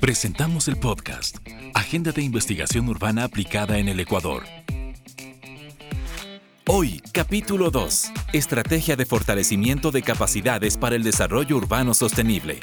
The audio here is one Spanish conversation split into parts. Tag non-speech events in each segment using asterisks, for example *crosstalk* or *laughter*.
Presentamos el podcast Agenda de Investigación Urbana aplicada en el Ecuador. Hoy, capítulo 2. Estrategia de fortalecimiento de capacidades para el desarrollo urbano sostenible.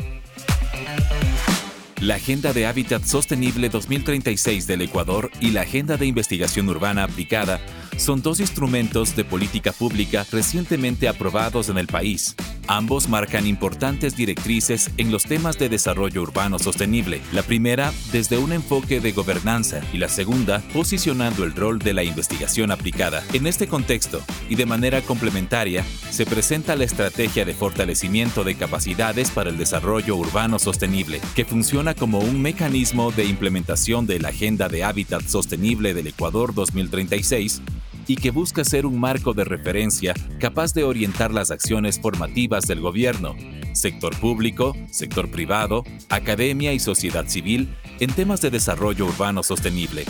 La Agenda de Hábitat Sostenible 2036 del Ecuador y la Agenda de Investigación Urbana aplicada son dos instrumentos de política pública recientemente aprobados en el país Ambos marcan importantes directrices en los temas de desarrollo urbano sostenible. La primera desde un enfoque de gobernanza y la segunda posicionando el rol de la investigación aplicada. En este contexto y de manera complementaria, se presenta la estrategia de fortalecimiento de capacidades para el desarrollo urbano sostenible, que funciona como un mecanismo de implementación de la Agenda de Hábitat Sostenible del Ecuador 2036 y que busca ser un marco de referencia capaz de orientar las acciones formativas del gobierno, sector público, sector privado, academia y sociedad civil en temas de desarrollo urbano sostenible.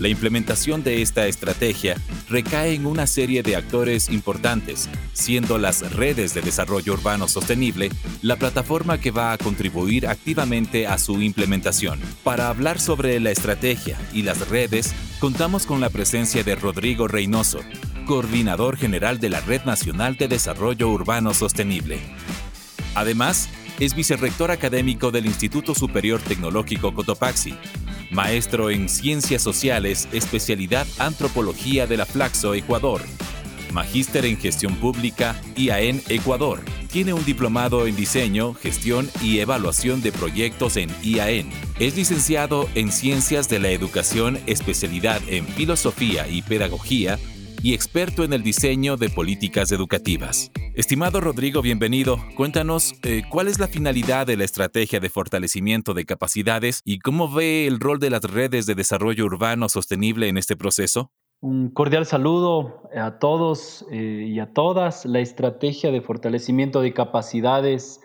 La implementación de esta estrategia recae en una serie de actores importantes, siendo las redes de desarrollo urbano sostenible la plataforma que va a contribuir activamente a su implementación. Para hablar sobre la estrategia y las redes, contamos con la presencia de Rodrigo Reynoso, coordinador general de la Red Nacional de Desarrollo Urbano Sostenible. Además, es vicerrector académico del Instituto Superior Tecnológico Cotopaxi, maestro en Ciencias Sociales, especialidad Antropología de la Flaxo, Ecuador, magíster en Gestión Pública, IAEN, Ecuador. Tiene un diplomado en Diseño, Gestión y Evaluación de Proyectos en IAEN. Es licenciado en Ciencias de la Educación, especialidad en Filosofía y Pedagogía y experto en el diseño de políticas educativas. Estimado Rodrigo, bienvenido. Cuéntanos eh, cuál es la finalidad de la estrategia de fortalecimiento de capacidades y cómo ve el rol de las redes de desarrollo urbano sostenible en este proceso. Un cordial saludo a todos eh, y a todas. La estrategia de fortalecimiento de capacidades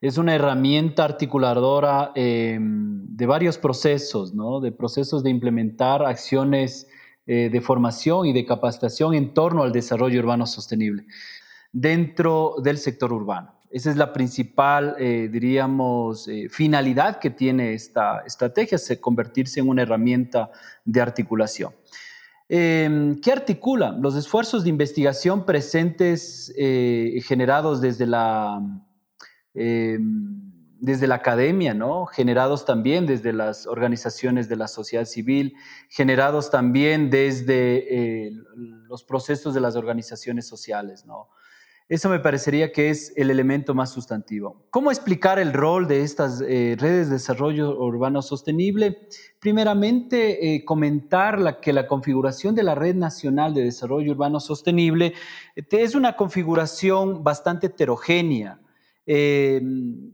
es una herramienta articuladora em, de varios procesos, ¿no? de procesos de implementar acciones eh, de formación y de capacitación en torno al desarrollo urbano sostenible dentro del sector urbano. Esa es la principal, eh, diríamos, eh, finalidad que tiene esta estrategia, convertirse en una herramienta de articulación. Em, ¿Qué articula? Los esfuerzos de investigación presentes generados desde la em, desde la academia, ¿no? generados también desde las organizaciones de la sociedad civil, generados también desde eh, los procesos de las organizaciones sociales. ¿no? Eso me parecería que es el elemento más sustantivo. ¿Cómo explicar el rol de estas eh, redes de desarrollo urbano sostenible? Primeramente, eh, comentar que la configuración de la Red Nacional de Desarrollo Urbano Sostenible es una configuración bastante heterogénea. Eh,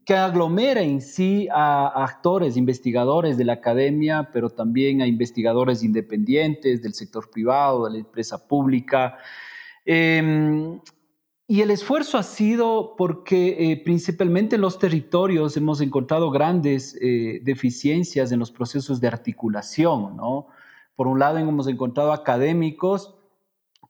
que aglomera en sí a, actores, investigadores de la academia, pero también a investigadores independientes del sector privado, de la empresa pública. Em, y el esfuerzo ha sido porque eh, principalmente en los territorios hemos encontrado grandes eh, deficiencias en los procesos de articulación. ¿no? Por un lado hemos encontrado académicos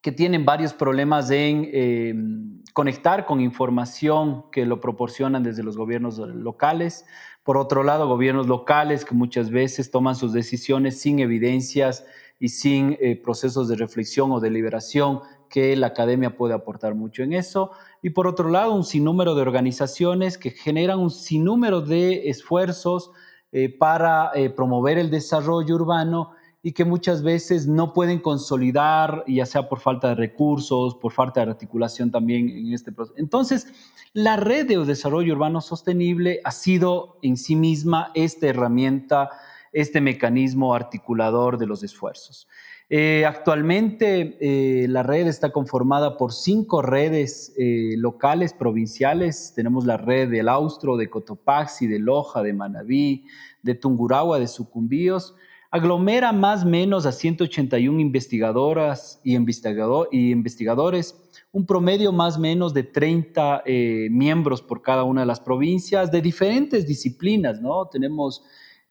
que tienen varios problemas en em, conectar con información que lo proporcionan desde los gobiernos locales. Por otro lado, gobiernos locales que muchas veces toman sus decisiones sin evidencias y sin eh, procesos de reflexión o deliberación que la academia puede aportar mucho en eso. Y por otro lado, un sinnúmero de organizaciones que generan un sinnúmero de esfuerzos eh, para eh, promover el desarrollo urbano y que muchas veces no pueden consolidar, ya sea por falta de recursos, por falta de articulación también en este proceso. Entonces, la red de desarrollo urbano sostenible ha sido en sí misma esta herramienta, este mecanismo articulador de los esfuerzos. Eh, actualmente eh, la red está conformada por cinco redes eh, locales, provinciales. Tenemos la red del Austro, de Cotopaxi, de Loja, de Manabí, de Tungurahua, de Sucumbíos aglomera más o menos a 181 investigadoras y, y investigadores, un promedio más o menos de 30 eh, miembros por cada una de las provincias de diferentes disciplinas, ¿no? Tenemos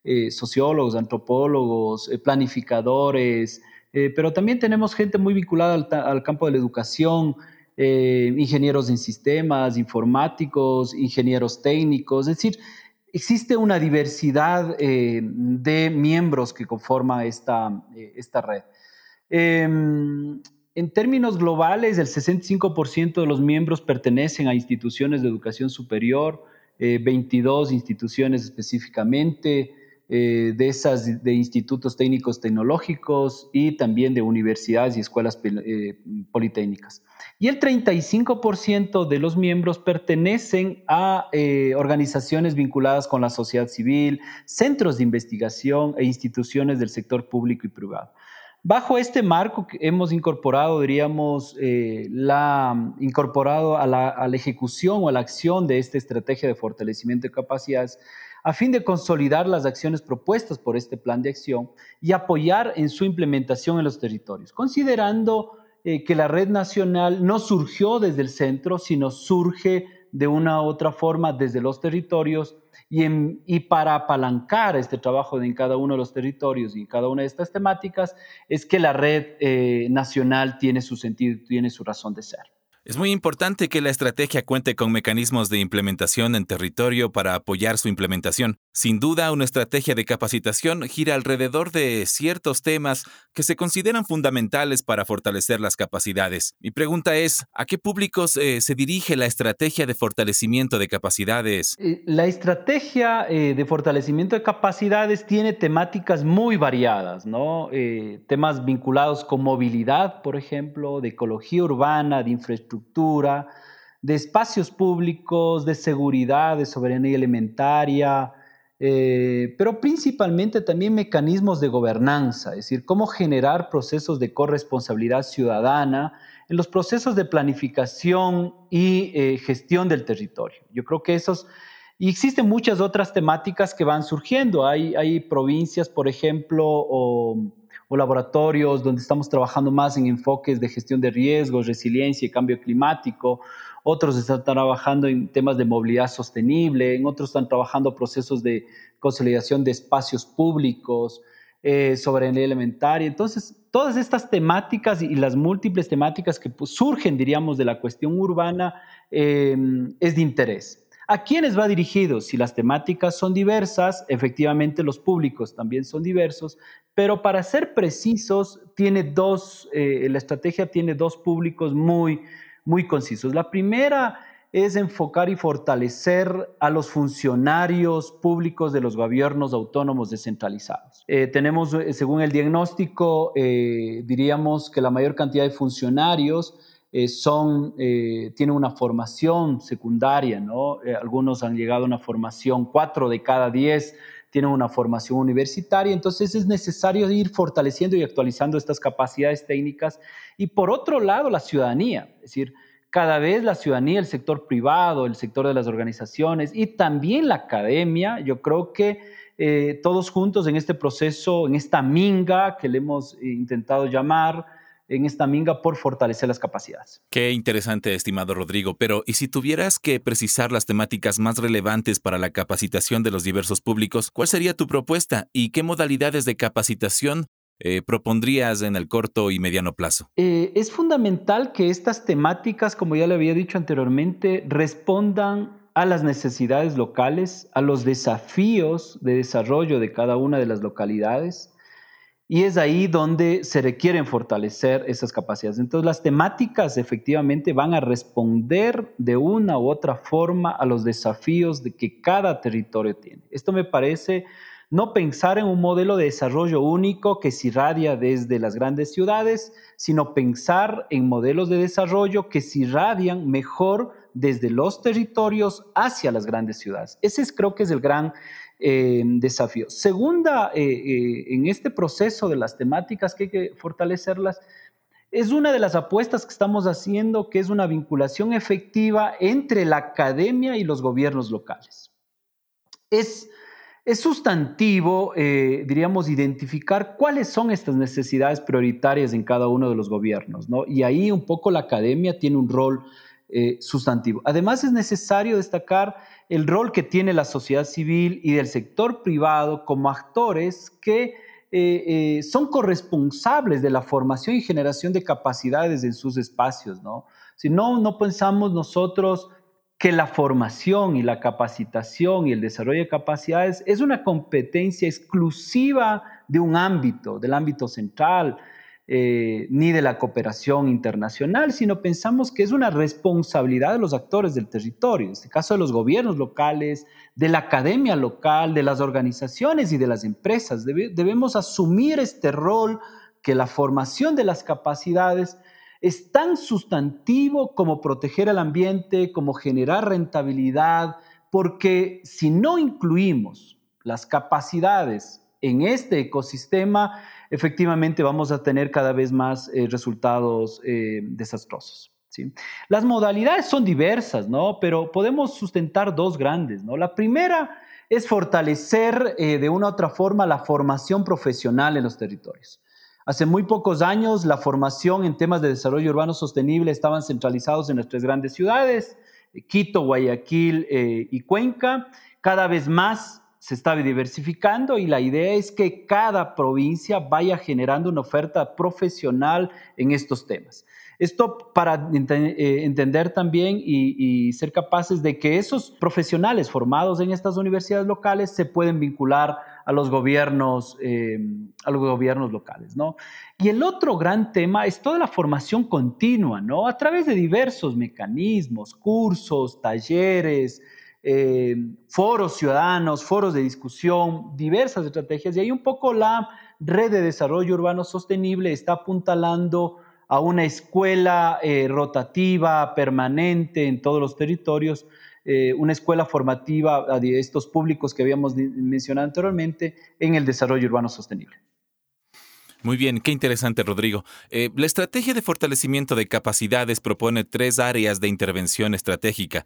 eh, sociólogos, antropólogos, eh, planificadores, pero también tenemos gente muy vinculada al, al campo de la educación, ingenieros en sistemas, informáticos, ingenieros técnicos, es decir, existe una diversidad de miembros que conforman esta, esta red. Em, en términos globales, el 65% de los miembros pertenecen a instituciones de educación superior, 22 instituciones específicamente, eh, de esas de institutos técnicos tecnológicos y también de universidades y escuelas eh, politécnicas. Y el 35% de los miembros pertenecen a eh, organizaciones vinculadas con la sociedad civil, centros de investigación e instituciones del sector público y privado. Bajo este marco hemos incorporado, diríamos, la, incorporado a la, a la, ejecución o a la acción de esta estrategia de fortalecimiento de capacidades a fin de consolidar las acciones propuestas por este plan de acción y apoyar en su implementación en los territorios, considerando eh, que la red nacional no surgió desde el centro, sino surge de una u otra forma desde los territorios y, para apalancar este trabajo en cada uno de los territorios y en cada una de estas temáticas es que la red eh, nacional tiene su sentido, tiene su razón de ser. Es muy importante que la estrategia cuente con mecanismos de implementación en territorio para apoyar su implementación. Sin duda, una estrategia de capacitación gira alrededor de ciertos temas que se consideran fundamentales para fortalecer las capacidades. Mi pregunta es, ¿a qué públicos eh, se dirige la estrategia de fortalecimiento de capacidades? Eh, la estrategia eh, de fortalecimiento de capacidades tiene temáticas muy variadas, ¿no? temas vinculados con movilidad, por ejemplo, de ecología urbana, de infraestructura de espacios públicos, de seguridad, de soberanía alimentaria, eh, pero principalmente también mecanismos de gobernanza, es decir, cómo generar procesos de corresponsabilidad ciudadana en los procesos de planificación y eh, gestión del territorio. Yo creo que esos... Y existen muchas otras temáticas que van surgiendo. Hay, hay provincias, por ejemplo, o laboratorios donde estamos trabajando más en enfoques de gestión de riesgos, resiliencia y cambio climático. Otros están trabajando en temas de movilidad sostenible, en otros están trabajando procesos de consolidación de espacios públicos, eh, soberanía alimentaria. Entonces, todas estas temáticas y, las múltiples temáticas que pues, surgen, diríamos, de la cuestión urbana eh, es de interés. ¿A quiénes va dirigido? Si las temáticas son diversas, efectivamente los públicos también son diversos, pero para ser precisos, tiene dos, eh, la estrategia tiene dos públicos muy, muy concisos. La primera es enfocar y fortalecer a los funcionarios públicos de los gobiernos autónomos descentralizados. Eh, tenemos, eh, según el diagnóstico, diríamos que la mayor cantidad de funcionarios son, tienen una formación secundaria, ¿no? algunos han llegado a una formación, cuatro de cada diez tienen una formación universitaria, entonces es necesario ir fortaleciendo y actualizando estas capacidades técnicas. Y por otro lado, la ciudadanía, es decir, cada vez la ciudadanía, el sector privado, el sector de las organizaciones y también la academia, yo creo que eh, todos juntos en este proceso, en esta minga que le hemos intentado llamar, en esta minga por fortalecer las capacidades. Qué interesante, estimado Rodrigo. Pero, ¿y si tuvieras que precisar las temáticas más relevantes para la capacitación de los diversos públicos, cuál sería tu propuesta y qué modalidades de capacitación eh, propondrías en el corto y mediano plazo? Eh, es fundamental que estas temáticas, como ya le había dicho anteriormente, respondan a las necesidades locales, a los desafíos de desarrollo de cada una de las localidades y es ahí donde se requieren fortalecer esas capacidades. Entonces las temáticas efectivamente van a responder de una u otra forma a los desafíos de que cada territorio tiene. Esto me parece no pensar en un modelo de desarrollo único que se irradia desde las grandes ciudades, sino pensar en modelos de desarrollo que se irradian mejor desde los territorios hacia las grandes ciudades. Ese es, creo que es el gran eh, desafío. Segunda, eh, eh, en este proceso de las temáticas que hay que fortalecerlas, es una de las apuestas que estamos haciendo, que es una vinculación efectiva entre la academia y los gobiernos locales. Es, sustantivo, diríamos, identificar cuáles son estas necesidades prioritarias en cada uno de los gobiernos, ¿no? Y ahí un poco la academia tiene un rol sustantivo. Además, es necesario destacar el rol que tiene la sociedad civil y del sector privado como actores que eh, eh, son corresponsables de la formación y generación de capacidades en sus espacios, ¿no? Si no, no pensamos nosotros que la formación y la capacitación y el desarrollo de capacidades es una competencia exclusiva de un ámbito, del ámbito central, eh, ni de la cooperación internacional, sino pensamos que es una responsabilidad de los actores del territorio, en este caso de los gobiernos locales, de la academia local, de las organizaciones y de las empresas. debemos asumir este rol que la formación de las capacidades es tan sustantivo como proteger el ambiente, como generar rentabilidad, porque si no incluimos las capacidades en este ecosistema, efectivamente vamos a tener cada vez más eh, resultados eh, desastrosos. ¿sí? Las modalidades son diversas, ¿no? pero podemos sustentar dos grandes. ¿no? La primera es fortalecer eh, de una u otra forma la formación profesional en los territorios. Hace muy pocos años la formación en temas de desarrollo urbano sostenible estaban centralizados en nuestras grandes ciudades, Quito, Guayaquil y Cuenca. Cada vez más se está diversificando y la idea es que cada provincia vaya generando una oferta profesional en estos temas. Esto para eh, entender también y, ser capaces de que esos profesionales formados en estas universidades locales se pueden vincular a los gobiernos, eh, a los gobiernos locales, ¿no? Y el otro gran tema es toda la formación continua, ¿no? A través de diversos mecanismos, cursos, talleres, eh, foros ciudadanos, foros de discusión, diversas estrategias. Y ahí un poco la red de desarrollo urbano sostenible está apuntalando a una escuela eh, rotativa, permanente en todos los territorios, eh, una escuela formativa de estos públicos que habíamos mencionado anteriormente en el desarrollo urbano sostenible. Muy bien, qué interesante, Rodrigo. la estrategia de fortalecimiento de capacidades propone tres áreas de intervención estratégica.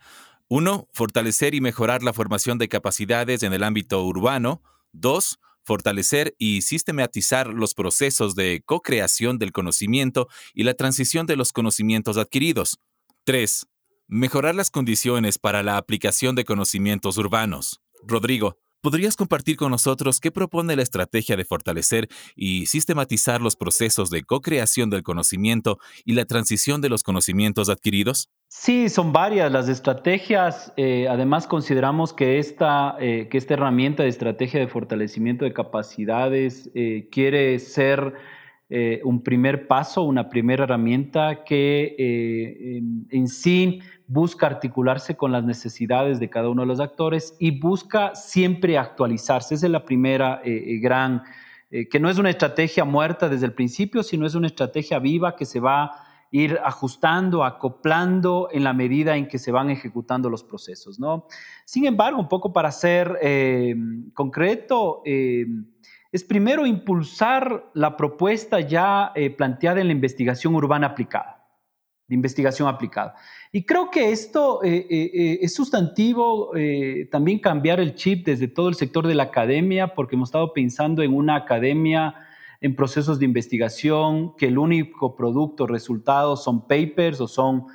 Uno, fortalecer y mejorar la formación de capacidades en el ámbito urbano. Dos, fortalecer y sistematizar los procesos de co-creación del conocimiento y la transición de los conocimientos adquiridos. Tres, mejorar las condiciones para la aplicación de conocimientos urbanos. Rodrigo, ¿Podrías compartir con nosotros qué propone la estrategia de fortalecer y sistematizar los procesos de co-creación del conocimiento y la transición de los conocimientos adquiridos? Sí, son varias las estrategias. Eh, además, consideramos que esta, eh, que esta herramienta de estrategia de fortalecimiento de capacidades eh, quiere ser un primer paso, una primera herramienta que en sí busca articularse con las necesidades de cada uno de los actores y busca siempre actualizarse. Esa es la primera eh, eh, gran, eh, que no es una estrategia muerta desde el principio, sino es una estrategia viva que se va a ir ajustando, acoplando en la medida en que se van ejecutando los procesos. ¿no? Sin embargo, un poco para ser concreto, es primero impulsar la propuesta ya planteada en la investigación urbana aplicada, de investigación aplicada. Y creo que esto eh, eh, eh, es sustantivo también cambiar el chip desde todo el sector de la academia, porque hemos estado pensando en una academia en procesos de investigación, que el único producto, resultado son papers o son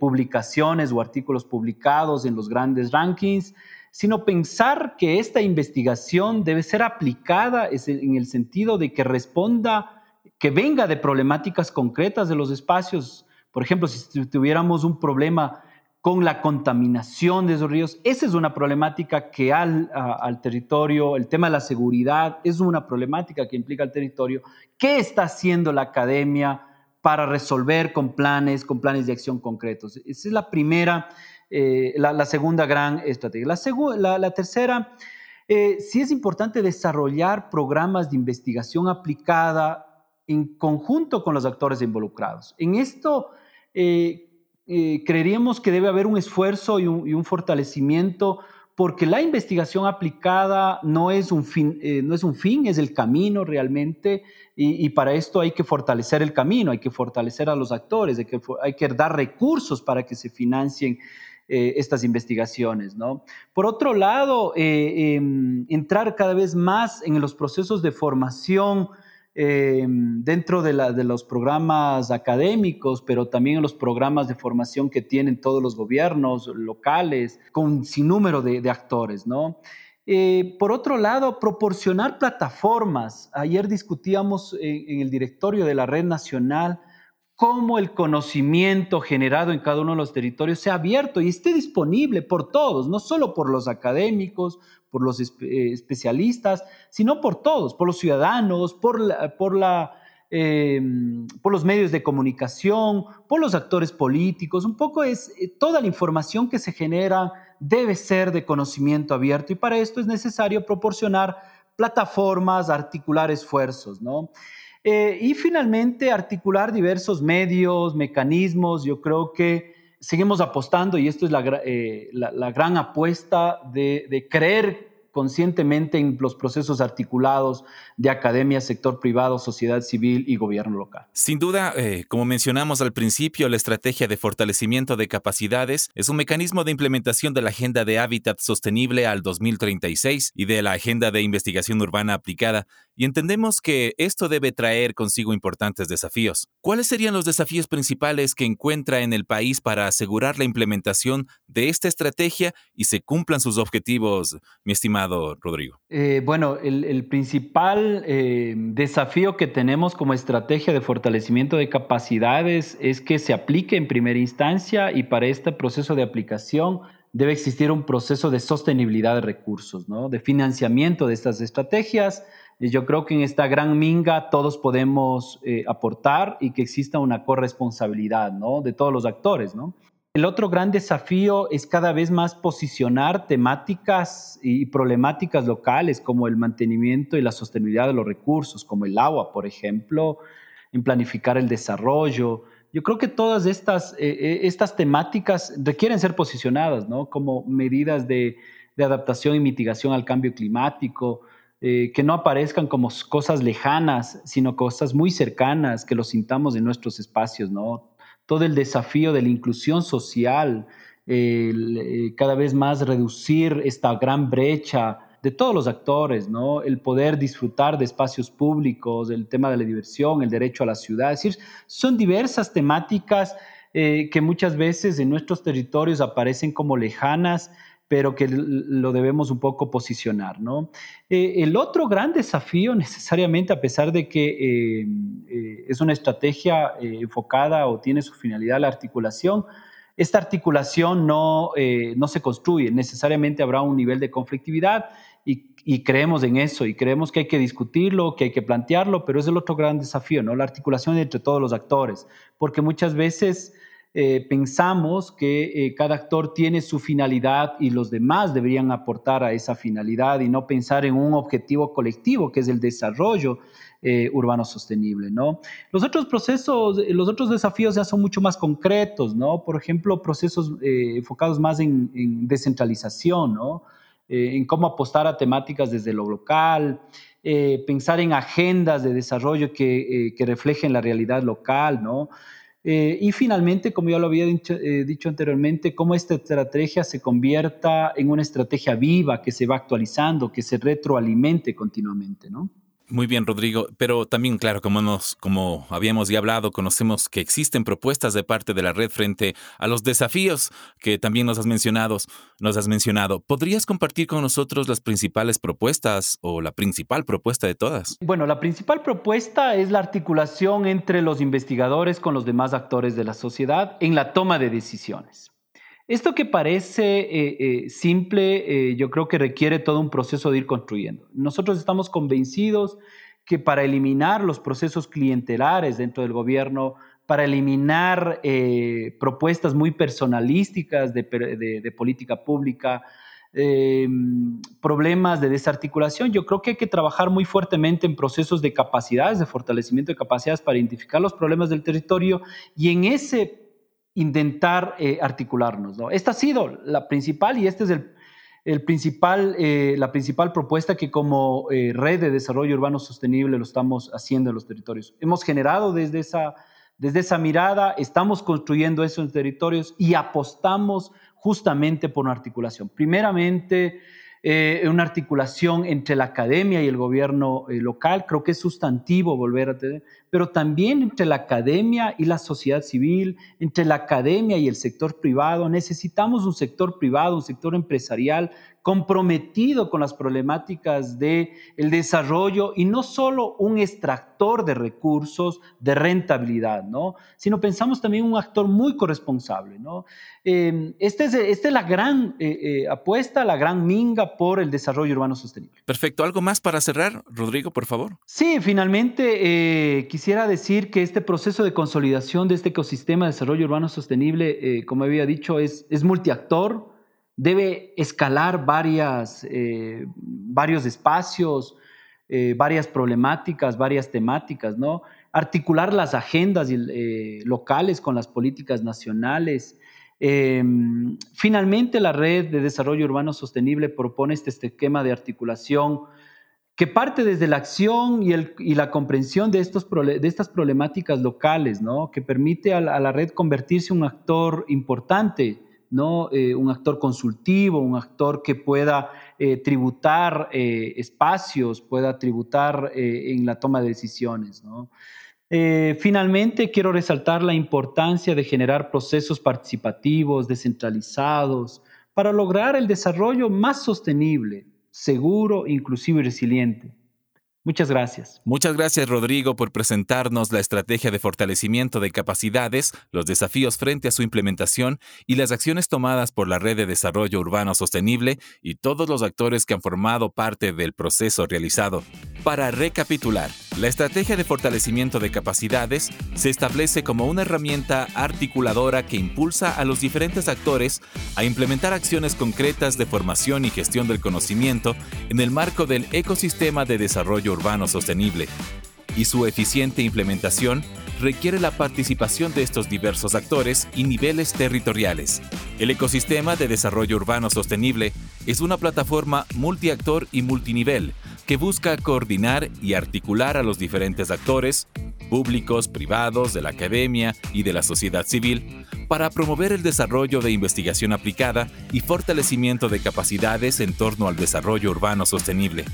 publicaciones o artículos publicados en los grandes rankings, sino pensar que esta investigación debe ser aplicada en el sentido de que responda, que venga de problemáticas concretas de los espacios por ejemplo, si tuviéramos un problema con la contaminación de esos ríos, esa es una problemática que al, al territorio, el tema de la seguridad es una problemática que implica al territorio. ¿Qué está haciendo la academia para resolver con planes, con planes de acción concretos? Esa es la primera, eh, la, segunda gran estrategia. La, la, tercera, eh, sí es importante desarrollar programas de investigación aplicada en conjunto con los actores involucrados. En esto eh, eh, creeríamos que debe haber un esfuerzo y un, fortalecimiento porque la investigación aplicada no es un fin, eh, no es, un fin es el camino realmente, y, para esto hay que fortalecer el camino, hay que fortalecer a los actores, hay que, hay que dar recursos para que se financien estas investigaciones. ¿no? Por otro lado, em, entrar cada vez más en los procesos de formación eh, dentro de, los programas académicos, pero también en los programas de formación que tienen todos los gobiernos locales, con sin número de, actores, ¿no? Eh, por otro lado, proporcionar plataformas. Ayer discutíamos en, el directorio de la Red Nacional cómo el conocimiento generado en cada uno de los territorios sea abierto y esté disponible por todos, no solo por los académicos, por los eh, especialistas, sino por todos, por los ciudadanos, por, por, la, em, por los medios de comunicación, por los actores políticos. Un poco es eh, toda la información que se genera debe ser de conocimiento abierto y para esto es necesario proporcionar plataformas, articular esfuerzos, ¿no? Eh, y finalmente, articular diversos medios, mecanismos. Yo creo que seguimos apostando, y esto es la, eh, gran apuesta de creer conscientemente en los procesos articulados de academia, sector privado, sociedad civil y gobierno local. Sin duda, eh, como mencionamos al principio, la estrategia de fortalecimiento de capacidades es un mecanismo de implementación de la Agenda de Hábitat Sostenible al 2036 y de la Agenda de Investigación Urbana Aplicada, y entendemos que esto debe traer consigo importantes desafíos. ¿Cuáles serían los desafíos principales que encuentra en el país para asegurar la implementación de esta estrategia y se cumplan sus objetivos, mi estimado Rodrigo? Eh, bueno, el, principal eh, desafío que tenemos como estrategia de fortalecimiento de capacidades es que se aplique en primera instancia y para este proceso de aplicación debe existir un proceso de sostenibilidad de recursos, ¿no? de financiamiento de estas estrategias yo creo que en esta gran minga todos podemos eh, aportar y que exista una corresponsabilidad ¿no? de todos los actores. ¿no? El otro gran desafío es cada vez más posicionar temáticas y problemáticas locales como el mantenimiento y la sostenibilidad de los recursos, como el agua, por ejemplo, en planificar el desarrollo. Yo creo que todas estas, eh, eh, estas temáticas requieren ser posicionadas ¿no? como medidas de, adaptación y mitigación al cambio climático, eh, que no aparezcan como cosas lejanas, sino cosas muy cercanas, que lo sintamos en nuestros espacios, ¿no? Todo el desafío de la inclusión social, eh, cada vez más reducir esta gran brecha de todos los actores, ¿no? El poder disfrutar de espacios públicos, el tema de la diversión, el derecho a la ciudad, es decir, son diversas temáticas eh, que muchas veces en nuestros territorios aparecen como lejanas, pero que lo debemos un poco posicionar. ¿no? Eh, el otro gran desafío *laughs* necesariamente, a pesar de que eh, eh, es una estrategia enfocada o tiene su finalidad la articulación, esta articulación no, no se construye, necesariamente habrá un nivel de conflictividad y, y, creemos en eso y creemos que hay que discutirlo, que hay que plantearlo, pero es el otro gran desafío, ¿no? la articulación entre todos los actores, porque muchas veces eh, pensamos que eh, cada actor tiene su finalidad y los demás deberían aportar a esa finalidad y no pensar en un objetivo colectivo que es el desarrollo eh, urbano sostenible, ¿no? Los otros procesos, los otros desafíos ya son mucho más concretos, ¿no? Por ejemplo, procesos enfocados más en, descentralización, ¿no? en cómo apostar a temáticas desde lo local, pensar en agendas de desarrollo que, que reflejen la realidad local, ¿no? Eh, y finalmente, como ya lo había dicho, eh, dicho, anteriormente, cómo esta estrategia se convierta en una estrategia viva, que se va actualizando, que se retroalimente continuamente, ¿no? Muy bien, Rodrigo, pero también, claro, como, nos, como habíamos ya hablado, conocemos que existen propuestas de parte de la red frente a los desafíos que también nos has mencionado. Nos has mencionado. ¿Podrías compartir con nosotros las principales propuestas o la principal propuesta de todas? Bueno, la principal propuesta es la articulación entre los investigadores con los demás actores de la sociedad en la toma de decisiones. Esto que parece eh, eh, simple, eh, yo creo que requiere todo un proceso de ir construyendo. Nosotros estamos convencidos que para eliminar los procesos clientelares dentro del gobierno, para eliminar propuestas muy personalísticas de, política pública, problemas de desarticulación, yo creo que hay que trabajar muy fuertemente en procesos de capacidades, de fortalecimiento de capacidades para identificar los problemas del territorio y en ese intentar eh, articularnos. ¿no? Esta ha sido la principal y esta es el, principal, eh, la principal propuesta que como eh, red de desarrollo urbano sostenible lo estamos haciendo en los territorios. Hemos generado desde esa, desde esa mirada, estamos construyendo eso en territorios y apostamos justamente por una articulación. Primeramente, una articulación entre la academia y el gobierno local. Creo que es sustantivo volver a tener, pero también entre la academia y la sociedad civil, entre la academia y el sector privado. Necesitamos un sector privado, un sector empresarial comprometido con las problemáticas del el desarrollo y no solo un extractor de recursos, de rentabilidad, ¿no? sino pensamos también un actor muy corresponsable. ¿no? Em, esta, es, esta es la gran eh, eh, apuesta, la gran minga por el desarrollo urbano sostenible. Perfecto. ¿Algo más para cerrar, Rodrigo, por favor? Sí, finalmente eh, quisiera decir que este proceso de consolidación de este ecosistema de desarrollo urbano sostenible, como había dicho, es, multiactor debe escalar varias, eh, varios espacios, eh, varias problemáticas, varias temáticas, ¿no? Articular las agendas eh, locales con las políticas nacionales. Finalmente, la Red de Desarrollo Urbano Sostenible propone este esquema de articulación que parte desde la acción y, la comprensión de, estos, de estas problemáticas locales, ¿no? que permite a la red convertirse en un actor importante ¿no? Eh, un actor consultivo, un actor que pueda eh, tributar eh, espacios, pueda tributar en la toma de decisiones. finalmente, quiero resaltar la importancia de generar procesos participativos, descentralizados, para lograr el desarrollo más sostenible, seguro, inclusivo y resiliente. Muchas gracias. Muchas gracias, Rodrigo, por presentarnos la estrategia de fortalecimiento de capacidades, los desafíos frente a su implementación y las acciones tomadas por la Red de Desarrollo Urbano Sostenible y todos los actores que han formado parte del proceso realizado. Para recapitular, la estrategia de fortalecimiento de capacidades se establece como una herramienta articuladora que impulsa a los diferentes actores a implementar acciones concretas de formación y gestión del conocimiento en el marco del ecosistema de desarrollo urbano sostenible, y su eficiente implementación requiere la participación de estos diversos actores y niveles territoriales. El ecosistema de desarrollo urbano sostenible es una plataforma multiactor y multinivel que busca coordinar y articular a los diferentes actores, públicos, privados, de la academia y de la sociedad civil, para promover el desarrollo de investigación aplicada y fortalecimiento de capacidades en torno al desarrollo urbano sostenible.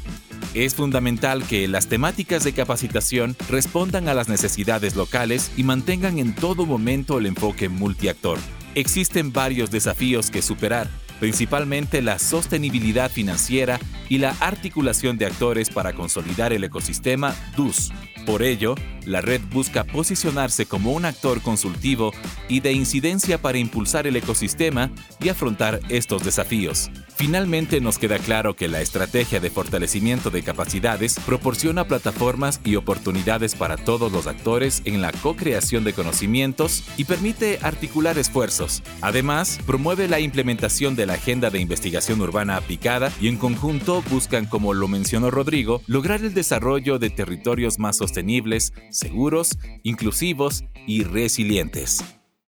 Es fundamental que las temáticas de capacitación respondan a las necesidades locales y mantengan en todo momento el enfoque multiactor. Existen varios desafíos que superar, principalmente la sostenibilidad financiera y la articulación de actores para consolidar el ecosistema DUS. Por ello, la red busca posicionarse como un actor consultivo y de incidencia para impulsar el ecosistema y afrontar estos desafíos. Finalmente nos queda claro que la estrategia de fortalecimiento de capacidades proporciona plataformas y oportunidades para todos los actores en la co-creación de conocimientos y permite articular esfuerzos. Además, promueve la implementación de la agenda de investigación urbana aplicada y en conjunto buscan, como lo mencionó Rodrigo, lograr el desarrollo de territorios más sostenibles, seguros, inclusivos y resilientes.